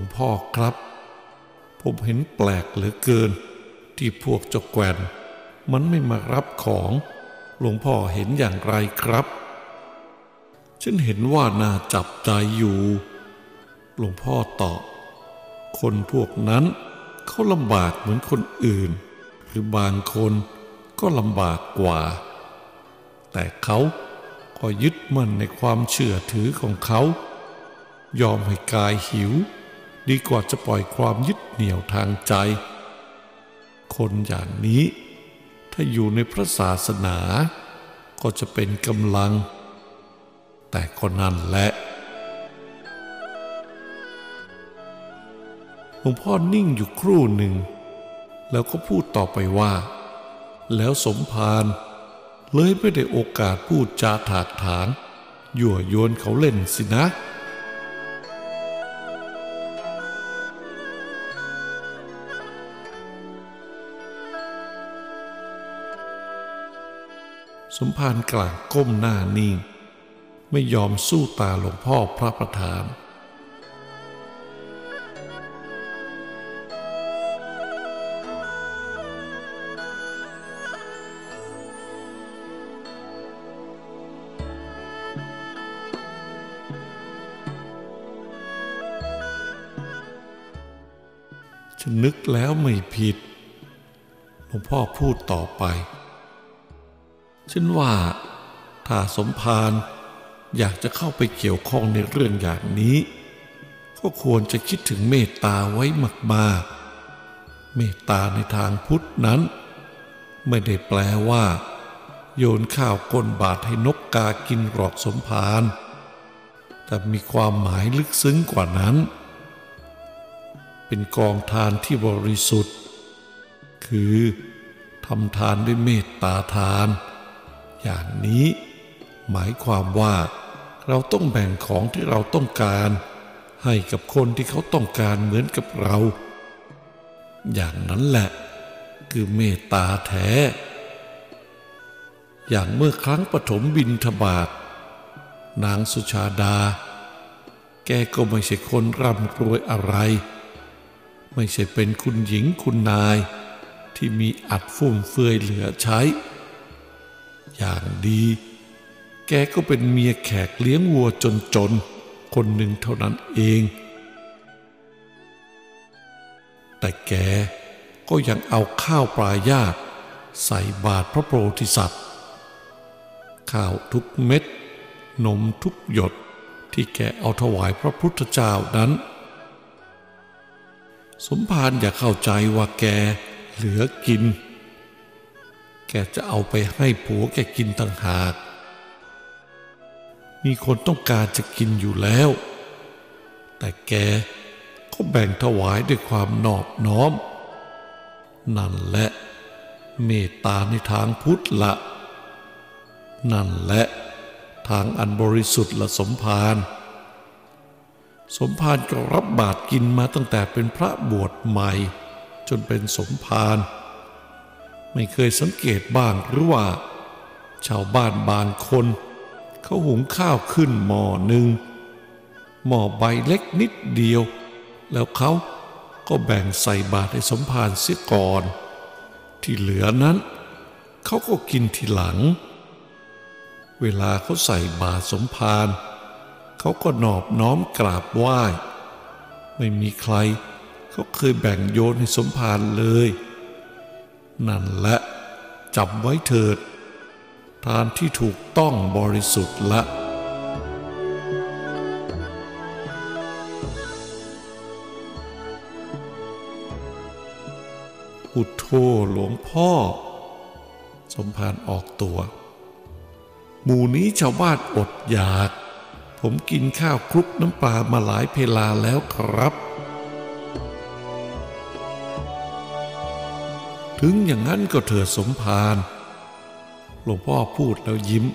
งพ่อครับ ผมเห็นแปลกเหลือเกิน ที่พวกเจ้าแกวนมันไม่มารับของ หลวงพ่อเห็นอย่างไรครับ ฉันเห็นว่าน่าจับใจอยู่ หลวงพ่อตอบ คนพวกนั้นเขาลำบากเหมือนคนอื่น หรือบางคนก็ลำบากกว่า แต่เขาก็ยึดมั่นในความเชื่อถือของเขา ยอมให้กายหิว ดีกว่าจะปล่อยความยึดเหนี่ยวทางใจ คนอย่างนี้ ถ้าอยู่ในพระศาสนา ก็จะเป็นกำลัง แต่ก็นั่นแหละหลวงพ่อนิ่งอยู่ครู่หนึ่ง แล้วก็พูดต่อไปว่า แล้วสมภารเลยไม่ได้โอกาสพูดจาถากถางยั่วยวนเขาเล่นสินะ สมภารกลางก้มหน้านิ่ง ไม่ยอมสู้ตาหลวงพ่อพระประธาน ฉันนึกแล้วไม่ผิด หลวงพ่อพูดต่อไป ฉันว่าถ้าสมภารอยากจะเข้าไปเกี่ยวข้องในเรื่องอย่างนี้ ก็ควรจะคิดถึงเมตตาไว้มากๆ เมตตาในทางพุทธนั้น ไม่ได้แปลว่า โยนข้าวก้นบาทให้นกกากินหรอกสมภารแต่มีความหมายลึกซึ้งกว่านั้น เป็นกองทานที่บริสุทธิ์ คือทำทานด้วยเมตตาทาน อย่างนี้ หมายความว่าเราต้องแบ่งของที่เราต้องการ ให้กับคนที่เขาต้องการเหมือนกับเรา อย่างนั้นแหละ คือเมตตาแท้ อย่างเมื่อครั้งปฐมบินทบาท นางสุชาดา แกก็ไม่ใช่คนร่ำรวยอะไร ไม่ใช่เป็นคุณหญิงคุณนายที่มีอัดฟุ่มเฟือยเหลือใช้ อย่างดี แกก็เป็นเมียแขกเลี้ยงวัวจนๆ คนหนึ่งเท่านั้นเอง แต่แกก็ยังเอาข้าวปลายาตใส่บาตรพระโพธิสัตว์ ข้าวทุกเม็ด นมทุกหยดที่แกเอาถวายพระพุทธเจ้านั้น สมภารอย่าเข้าใจว่าแกเหลือกิน แกจะเอาไปให้ผัวแกกินต่างหาก มีคนต้องการจะกินอยู่แล้ว แต่แกก็แบ่งถวายด้วยความนอบน้อม นั่นแหละเมตตาในทางพุทธละ นั่นแหละทางอันบริสุทธิ์ละสมภารสมภารก็รับบาตรกินมาตั้งแต่เป็นพระบวชใหม่ จนเป็นสมภาร ไม่เคยสังเกตบ้างหรือว่า ชาวบ้านบางคน เขาหุงข้าวขึ้นหม้อหนึ่งหม้อใบเล็กนิดเดียว แล้วเขาก็แบ่งใส่บาตรให้สมภารเสียก่อน ที่เหลือนั้น เขาก็กินทีหลัง เวลาเขาใส่บาตรสมภารเขาก็นอบน้อมกราบไหว้ ไม่มีใคร เขาเคยแบ่งโยนให้สมภารเลย นั่นแหละจำไว้เถิด ทานที่ถูกต้องบริสุทธิ์ละพุทโธหลวงพ่อ สมภารออกตัว หมู่นี้ชาวบ้านอดอยาก ผมกินข้าวคลุกน้ำปลามาหลายเพลาแล้วครับ ถึงอย่างนั้นก็เถิดสมภารหลวงพ่อพูดแล้วยิ้ม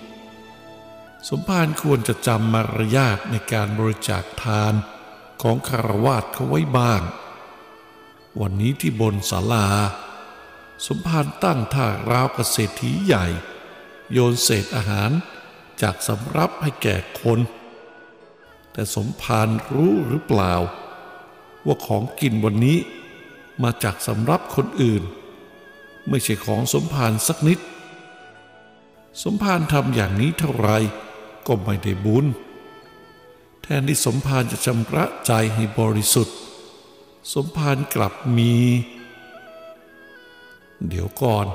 สมภารควรจะจำมารยาทในการบริจาคทานของคารวาสเขาไว้บ้าง วันนี้ที่บนศาลา สมภารตั้งท่าราวกบเศรษฐีใหญ่ โยนเศษอาหารจากสำรับให้แก่คน แต่สมภารรู้หรือเปล่า ว่าของกินวันนี้มาจากสำรับคนอื่น ไม่ใช่ของสมภารสักนิด สมภารทำอย่างนี้เท่าไรก็ไม่ได้บุญ แทนที่สมภารจะชำระใจให้บริสุทธิ์ สมภารกลับมี เดี๋ยวก่อน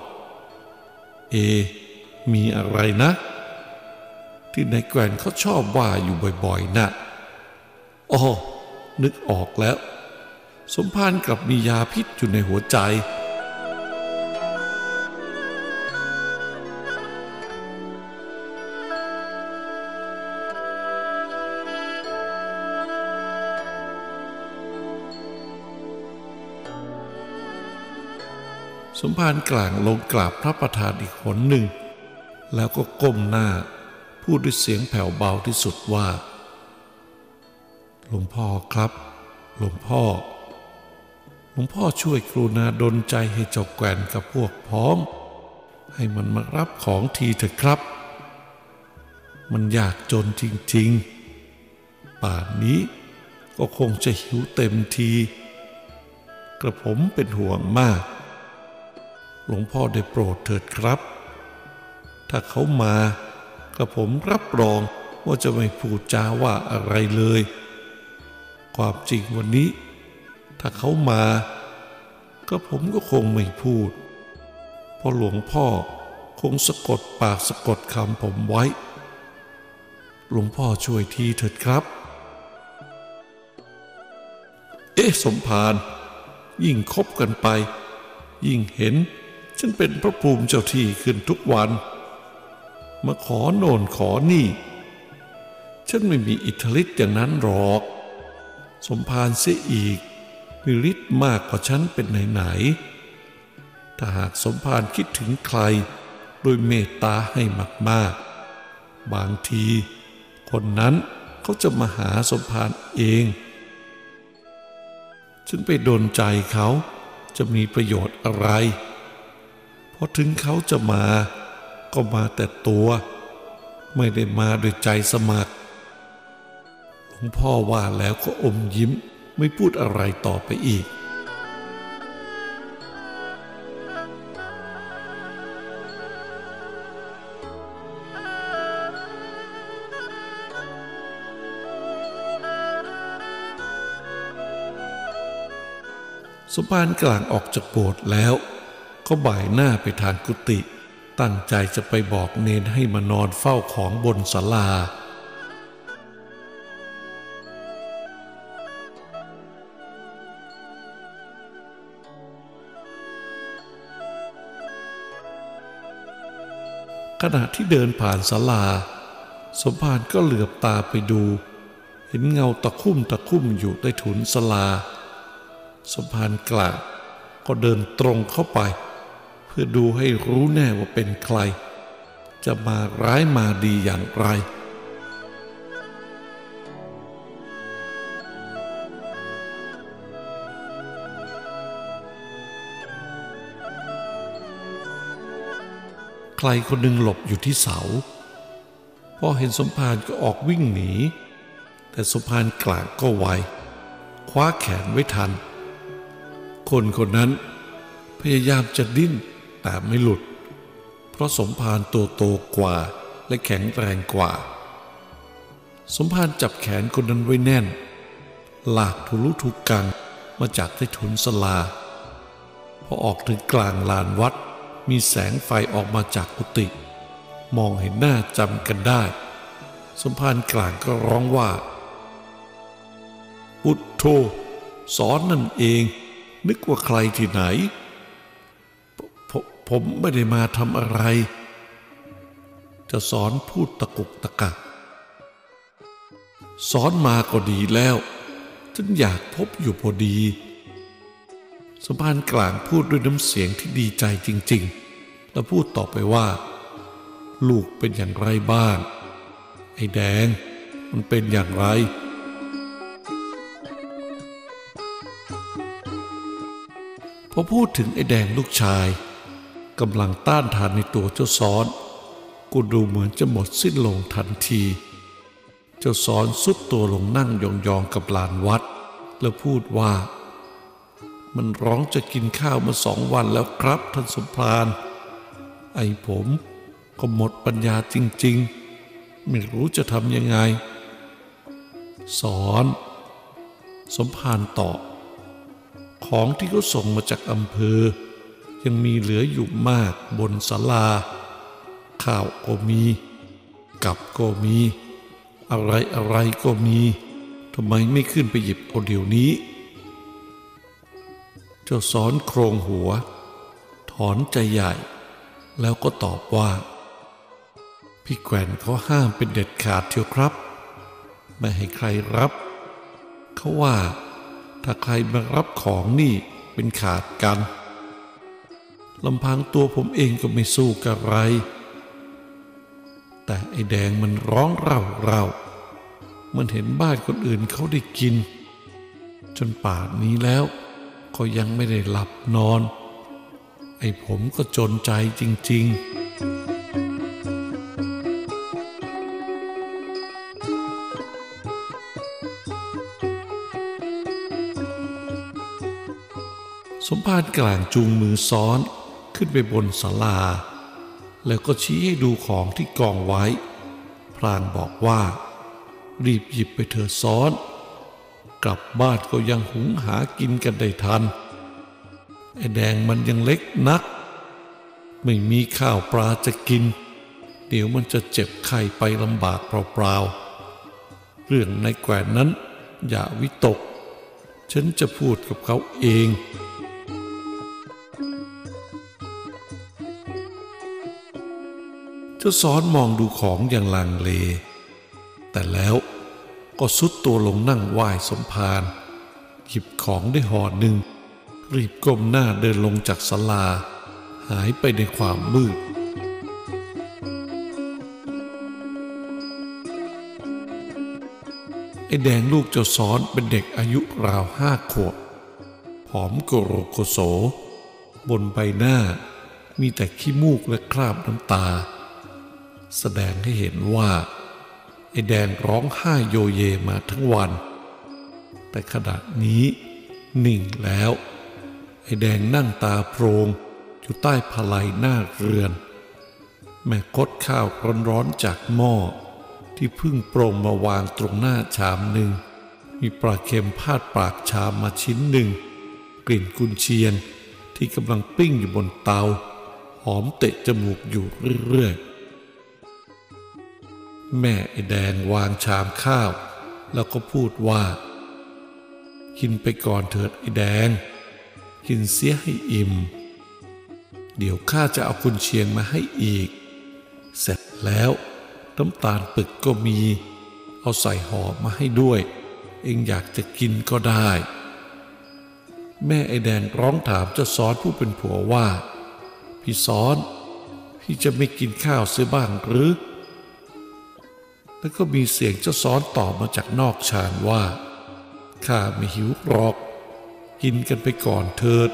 เอ มีอะไรนะ ที่นายแกวนเขาชอบว่าอยู่บ่อยๆนะ่ะอ๋อนึกออกแล้ว สมภารกลับมียาพิษอยู่ในหัวใจ สมภารกลางลงกราบพระประธานอีกหนหนึ่ง แล้วก็ก้มหน้า พูดด้วยเสียงแผ่วเบาที่สุดว่า หลวงพ่อครับ หลวงพ่อ หลวงพ่อช่วยกรุณาดลใจให้เจ้าแกว่นกับพวกพ้อง ให้มันมารับของทีเถอะครับ มันยากจนจริงๆ ป่านนี้ก็คงจะหิวเต็มที กระผมเป็นห่วงมาก หลวงพ่อได้โปรดเถิดครับ ถ้าเขามากระผมรับรองว่าจะไม่พูดจาว่าอะไรเลย ความจริงวันนี้ ถ้าเขามา ก็ผมก็คงไม่พูด เพราะหลวงพ่อคงสะกดปากสะกดคำผมไว้ หลวงพ่อช่วยทีเถิดครับ เอ๊ะสมภารยิ่งคบกันไป ยิ่งเห็น ฉันเป็นพระภูมิเจ้าที่ขึ้นทุกวัน มาขอโน่นขอนี่ ฉันไม่มีอิทธิฤทธิ์อย่างนั้นหรอก สมภารเสียอีกมีฤทธิ์มากกว่าฉันเป็นไหนๆถ้าหากสมภารคิดถึงใครโดยเมตตาให้มากๆ บางที คนนั้นเขาจะมาหาสมภารเอง ฉันไปโดนใจเขาจะมีประโยชน์อะไร ราะถึงเขาจะมา ก็มาแต่ตัว ไม่ได้มาโดยใจสมัคร หลวงพ่อว่าแล้วก็อมยิ้มไม่พูดอะไรต่อไปอีกสมภารกลางออกจากโบสถ์แล้ว ก็บ่ายหน้าไปทางกุฏิตั้งใจจะไปบอกเนนให้มานอนเฝ้าของบนศาลา ขณะที่เดินผ่านศาลา สมภารก็เหลือบตาไปดู เห็นเงาตะคุ่มตะคุ่มอยู่ใต้ถุนศาลา สมภารกล่าวก็เดินตรงเข้าไป เพื่อดูให้รู้แน่ว่าเป็นใคร จะมาร้ายมาดีอย่างไร ใครคนหนึ่งหลบอยู่ที่เสาพอเห็นสมภารก็ออกวิ่งหนี แต่สมภารกลางก็ไวคว้าแขนไว้ทัน คนคนนั้นพยายามจะดิ้น แต่ไม่หลุด เพราะสมภารตัวโตกว่าและแข็งแรงกว่า สมภารจับแขนคนนั้นไว้แน่น หลากทุลุทุกกังมาจากใต้ถุนสลา พอออกถึงกลางลานวัดมีแสงไฟออกมาจากกุฏิมองเห็นหน้าจำกันได้ สมภารกลางก็ร้องว่า พุทโธสอนนั่นเอง นึกว่าใครที่ไหน ผมไม่ได้มาทำอะไร จะสอนพูดตะกุกตะกักสอนมาก็ดีแล้วฉันอยากพบอยู่พอดีสมภารกลางพูดด้วยน้ำเสียงที่ดีใจจริง ๆ แล้วพูดต่อไปว่า ลูกเป็นอย่างไรบ้าง ไอ้แดง มันเป็นอย่างไร พอพูดถึงไอ้แดงลูกชาย กำลังต้านทานในตัวเจ้าซ้อนกูดูเหมือนจะหมดสิ้นลงทันที เจ้าซ้อนสุดตัวลงนั่งยองๆกับลานวัด แล้วพูดว่า มันร้องจะกินข้าวมาสองวันแล้วครับท่านสมพานไอ้ผมก็หมดปัญญาจริงๆ ไม่รู้จะทำยังไง สอน สมภารตอบของที่เขาส่งมาจากอำเภอ ยังมีเหลืออยู่มากบนศาลา ข้าวก็มีกับก็มี อะไรอะไรก็มีทำไมไม่ขึ้นไปหยิบเอาเดี๋ยวนี้ เจ้าสอนโครงหัว ถอนใจใหญ่ แล้วก็ตอบว่า พี่แกวนเขาห้ามเป็นเด็ดขาดเทียวครับ ไม่ให้ใครรับ เขาว่าถ้าใครมารับของนี่เป็นขาดกัน ลำพังตัวผมเองก็ไม่สู้กับไร แต่ไอ้แดงมันร้องเร่าเร่ามันเห็นบ้านคนอื่นเขาได้กิน จนป่านนี้แล้วก็ยังไม่ได้หลับนอน ไอ้ผมก็จนใจจริง ๆสมภารกลางจูงมือซ้อน ขึ้นไปบนศาลา แล้วก็ชี้ให้ดูของที่กองไว้พลางบอกว่า รีบหยิบไปเถอซ้อน กลับบ้านก็ยังหุงหากินกันได้ทัน ไอ้แดงมันยังเล็กนัก ไม่มีข้าวปลาจะกิน เดี๋ยวมันจะเจ็บไข้ไปลำบากเปล่าๆ เรื่องในแกวนนั้นอย่าวิตก ฉันจะพูดกับเขาเอง จ้าซ้อนมองดูของอย่างลังเล แต่แล้วก็สุดตัวลงนั่งไหว้สมภารหยิบของได้ห่อหนึ่ง รีบก้มหน้าเดินลงจากศาลา หายไปในความมืดไอ้แดงลูกเจ้าซ้อนเป็นเด็กอายุราวห้าขวบผอมโกโรโกโส บนใบหน้ามีแต่ขี้มูกและคราบน้ำตา แสดงให้เห็นว่าไอ้แดงร้องไห้โยเยมาทั้งวัน แต่ขณะนี้นิ่งแล้ว ไอ้แดงนั่งตาโพรงอยู่ใต้พลายหน้าเรือน แม่คดข้าวร้อนๆจากหม้อที่เพึ่งโปร่งมาวางตรงหน้าชามหนึ่ง มีปลาเค็มพาดปากชามมาชิ้นหนึ่ง กลิ่นกุนเชียงที่กำลังปิ้งอยู่บนเตา หอมเตะจมูกอยู่เรื่อยๆ แม่ไอแดงวางชามข้าว แล้วก็พูดว่า กินไปก่อนเถิดไอแดง กินเสียให้อิ่ม เดี๋ยวข้าจะเอากุนเชียงมาให้อีก เสร็จแล้วน้ำตาลปึกก็มี เอาใส่ห่อมาให้ด้วย เองอยากจะกินก็ได้ แม่ไอแดงร้องถามเจ้าซ้อนผู้เป็นผัวว่า พี่ซ้อน พี่จะไม่กินข้าวเสียบ้างหรือ แล้วก็มีเสียงเจ้าซ้อนตอบมาจากนอกชานว่าข้าไม่หิวหรอก กินกันไปก่อนเถิด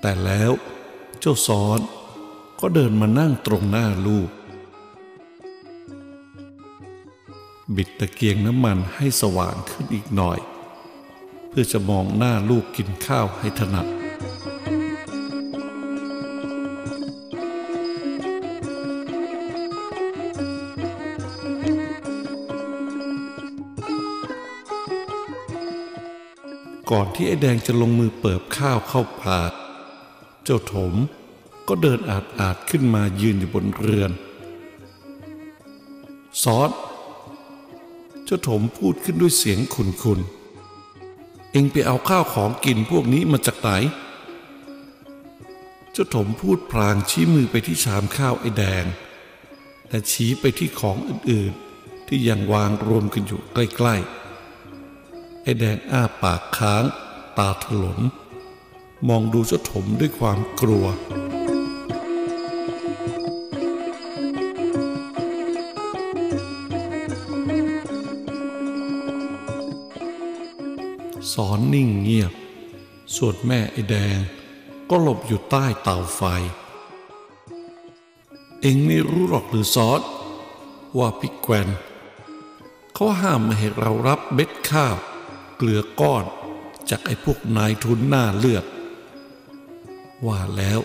แต่แล้วเจ้าซ้อนก็เดินมานั่งตรงหน้าลูก บิดตะเกียงน้ำมันให้สว่างขึ้นอีกหน่อย เพื่อจะมองหน้าลูกกินข้าวให้ถนัด ก่อนที่ไอ้แดงจะลงมือเปิบข้าวเข้าปากเจ้าถมก็เดินอาดอาดๆขึ้นมายืนอยู่บนเรือน ซอสเจ้าถมพูดขึ้นด้วยเสียงขุนคุนๆเอ็งไปเอาข้าวของกินพวกนี้มาจากไหน เจ้าถมพูดพลางชี้มือไปที่ชามข้าวไอ้แดง และชี้ไปที่ของอื่นๆ ที่ยังวางรวมกันอยู่ใกล้ ๆ ไอ้แดงอ้าปากค้าง ตาถลน มองดูเจ้าถมด้วยความกลัว สอนนิ่งเงียบ ส่วนแม่ไอแดง ก็หลบอยู่ใต้เตาไฟ เองไม่รู้หรอกหรือซอสว่าพี่แกวนเขาห้ามไม่ให้เรารับเบ็ดข้าว เกลือก้อนจากไอ้พวกนายทุนหน้าเลือด ว่าแล้ว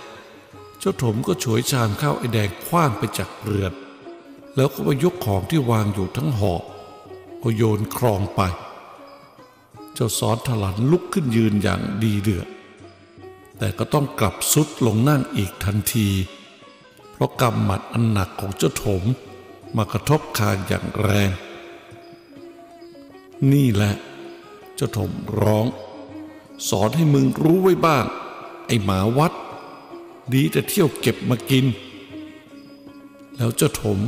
เจ้าถมก็ฉวยชามข้าวไอ้แดงคว้างไปจากเรือน แล้วก็ไปยกของที่วางอยู่ทั้งหอบก็โยนคลองไป เจ้าสอนถลันลุกขึ้นยืนอย่างดีเดือด แต่ก็ต้องกลับสุดลงนั่งอีกทันที เพราะกำหมัดอันหนักของเจ้าถมมากระทบคางอย่างแรง นี่แหละ จ้าถมร้อง สอนให้มึงรู้ไว้บ้าง ไอหมาวัด ดีแต่เที่ยวเก็บมากิน แล้วเจ้าถม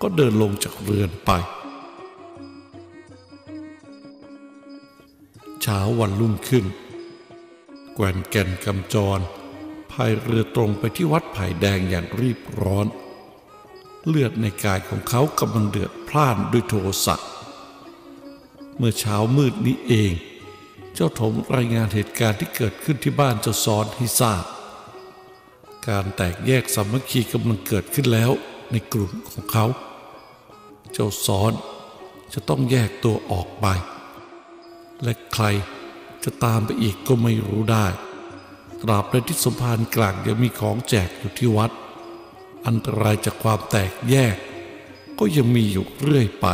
ก็เดินลงจากเรือนไป เช้าวันรุ่งขึ้น แกวนแก่นกำจรพายเรือตรงไปที่วัดไผ่แดงอย่างรีบร้อน เลือดในกายของเขากำลังเดือดพล่านด้วยโทสะ มื่อเช้ามืดนี้เอง เจ้าถมรายงานเหตุการณ์ที่เกิดขึ้นที่บ้านเจ้าซ้อนให้ทราบ การแตกแยกสามัคคีกำลังเกิดขึ้นแล้วในกลุ่มของเขา เจ้าซ้อนจะต้องแยกตัวออกไป และใครจะตามไปอีกก็ไม่รู้ได้ ตราบใดที่สมภารกลางยังมีของแจกอยู่ที่วัด อันตรายจากความแตกแยกก็ยังมีอยู่เรื่อยไป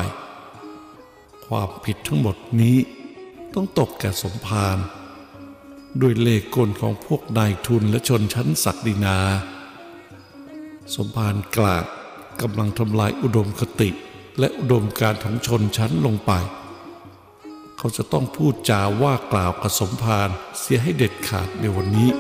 ความผิดทั้งหมดนี้ต้องตกแก่สมภารด้วยเลขกลของพวกนายทุนและชนชั้นศักดินา สมภารกลางกำลังทำลายอุดมคติและอุดมการของชนชั้นลงไป เขาจะต้องพูดจาว่ากล่าวกับสมภารเสียให้เด็ดขาดในวันนี้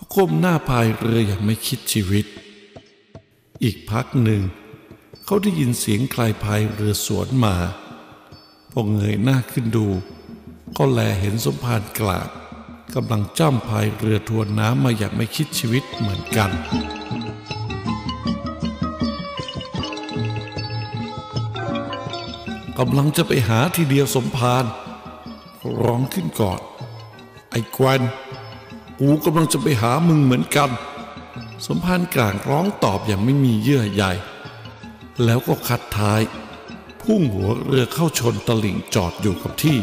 เขาก้มหน้าพายเรืออย่างไม่คิดชีวิต อีกพักหนึ่ง เขาได้ยินเสียงใครพายเรือสวนมา พอเงยหน้าขึ้นดู ก็แลเห็นสมภารกลางกำลังจ้ำพายเรือทวนน้ำมาอย่างไม่คิดชีวิตเหมือนกันกำลังจะไปหาทีเดียวสมภารร้องขึ้นก่อน ไอ้กวน กูกำลังจะไปหามึงเหมือนกัน สมภารกลางร้องตอบอย่างไม่มีเยื่อใยแล้วก็คัดท้าย พุ่งหัวเรือเข้าชนตลิ่งจอดอยู่กับที่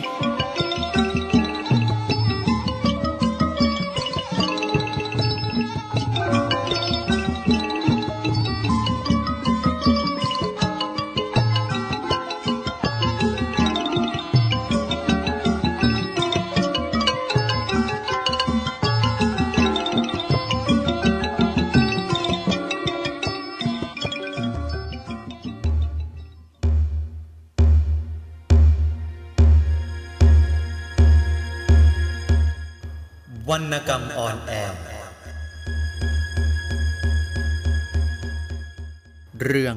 เรื่อง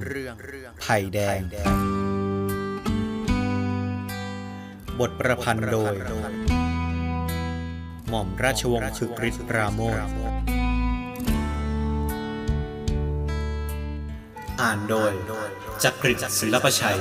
ไผ่แดง บทประพันธ์โดย หม่อมราชวงศ์ชึกฤทธิ์ปราโมทอ่านโดยจักริดศิลปชัย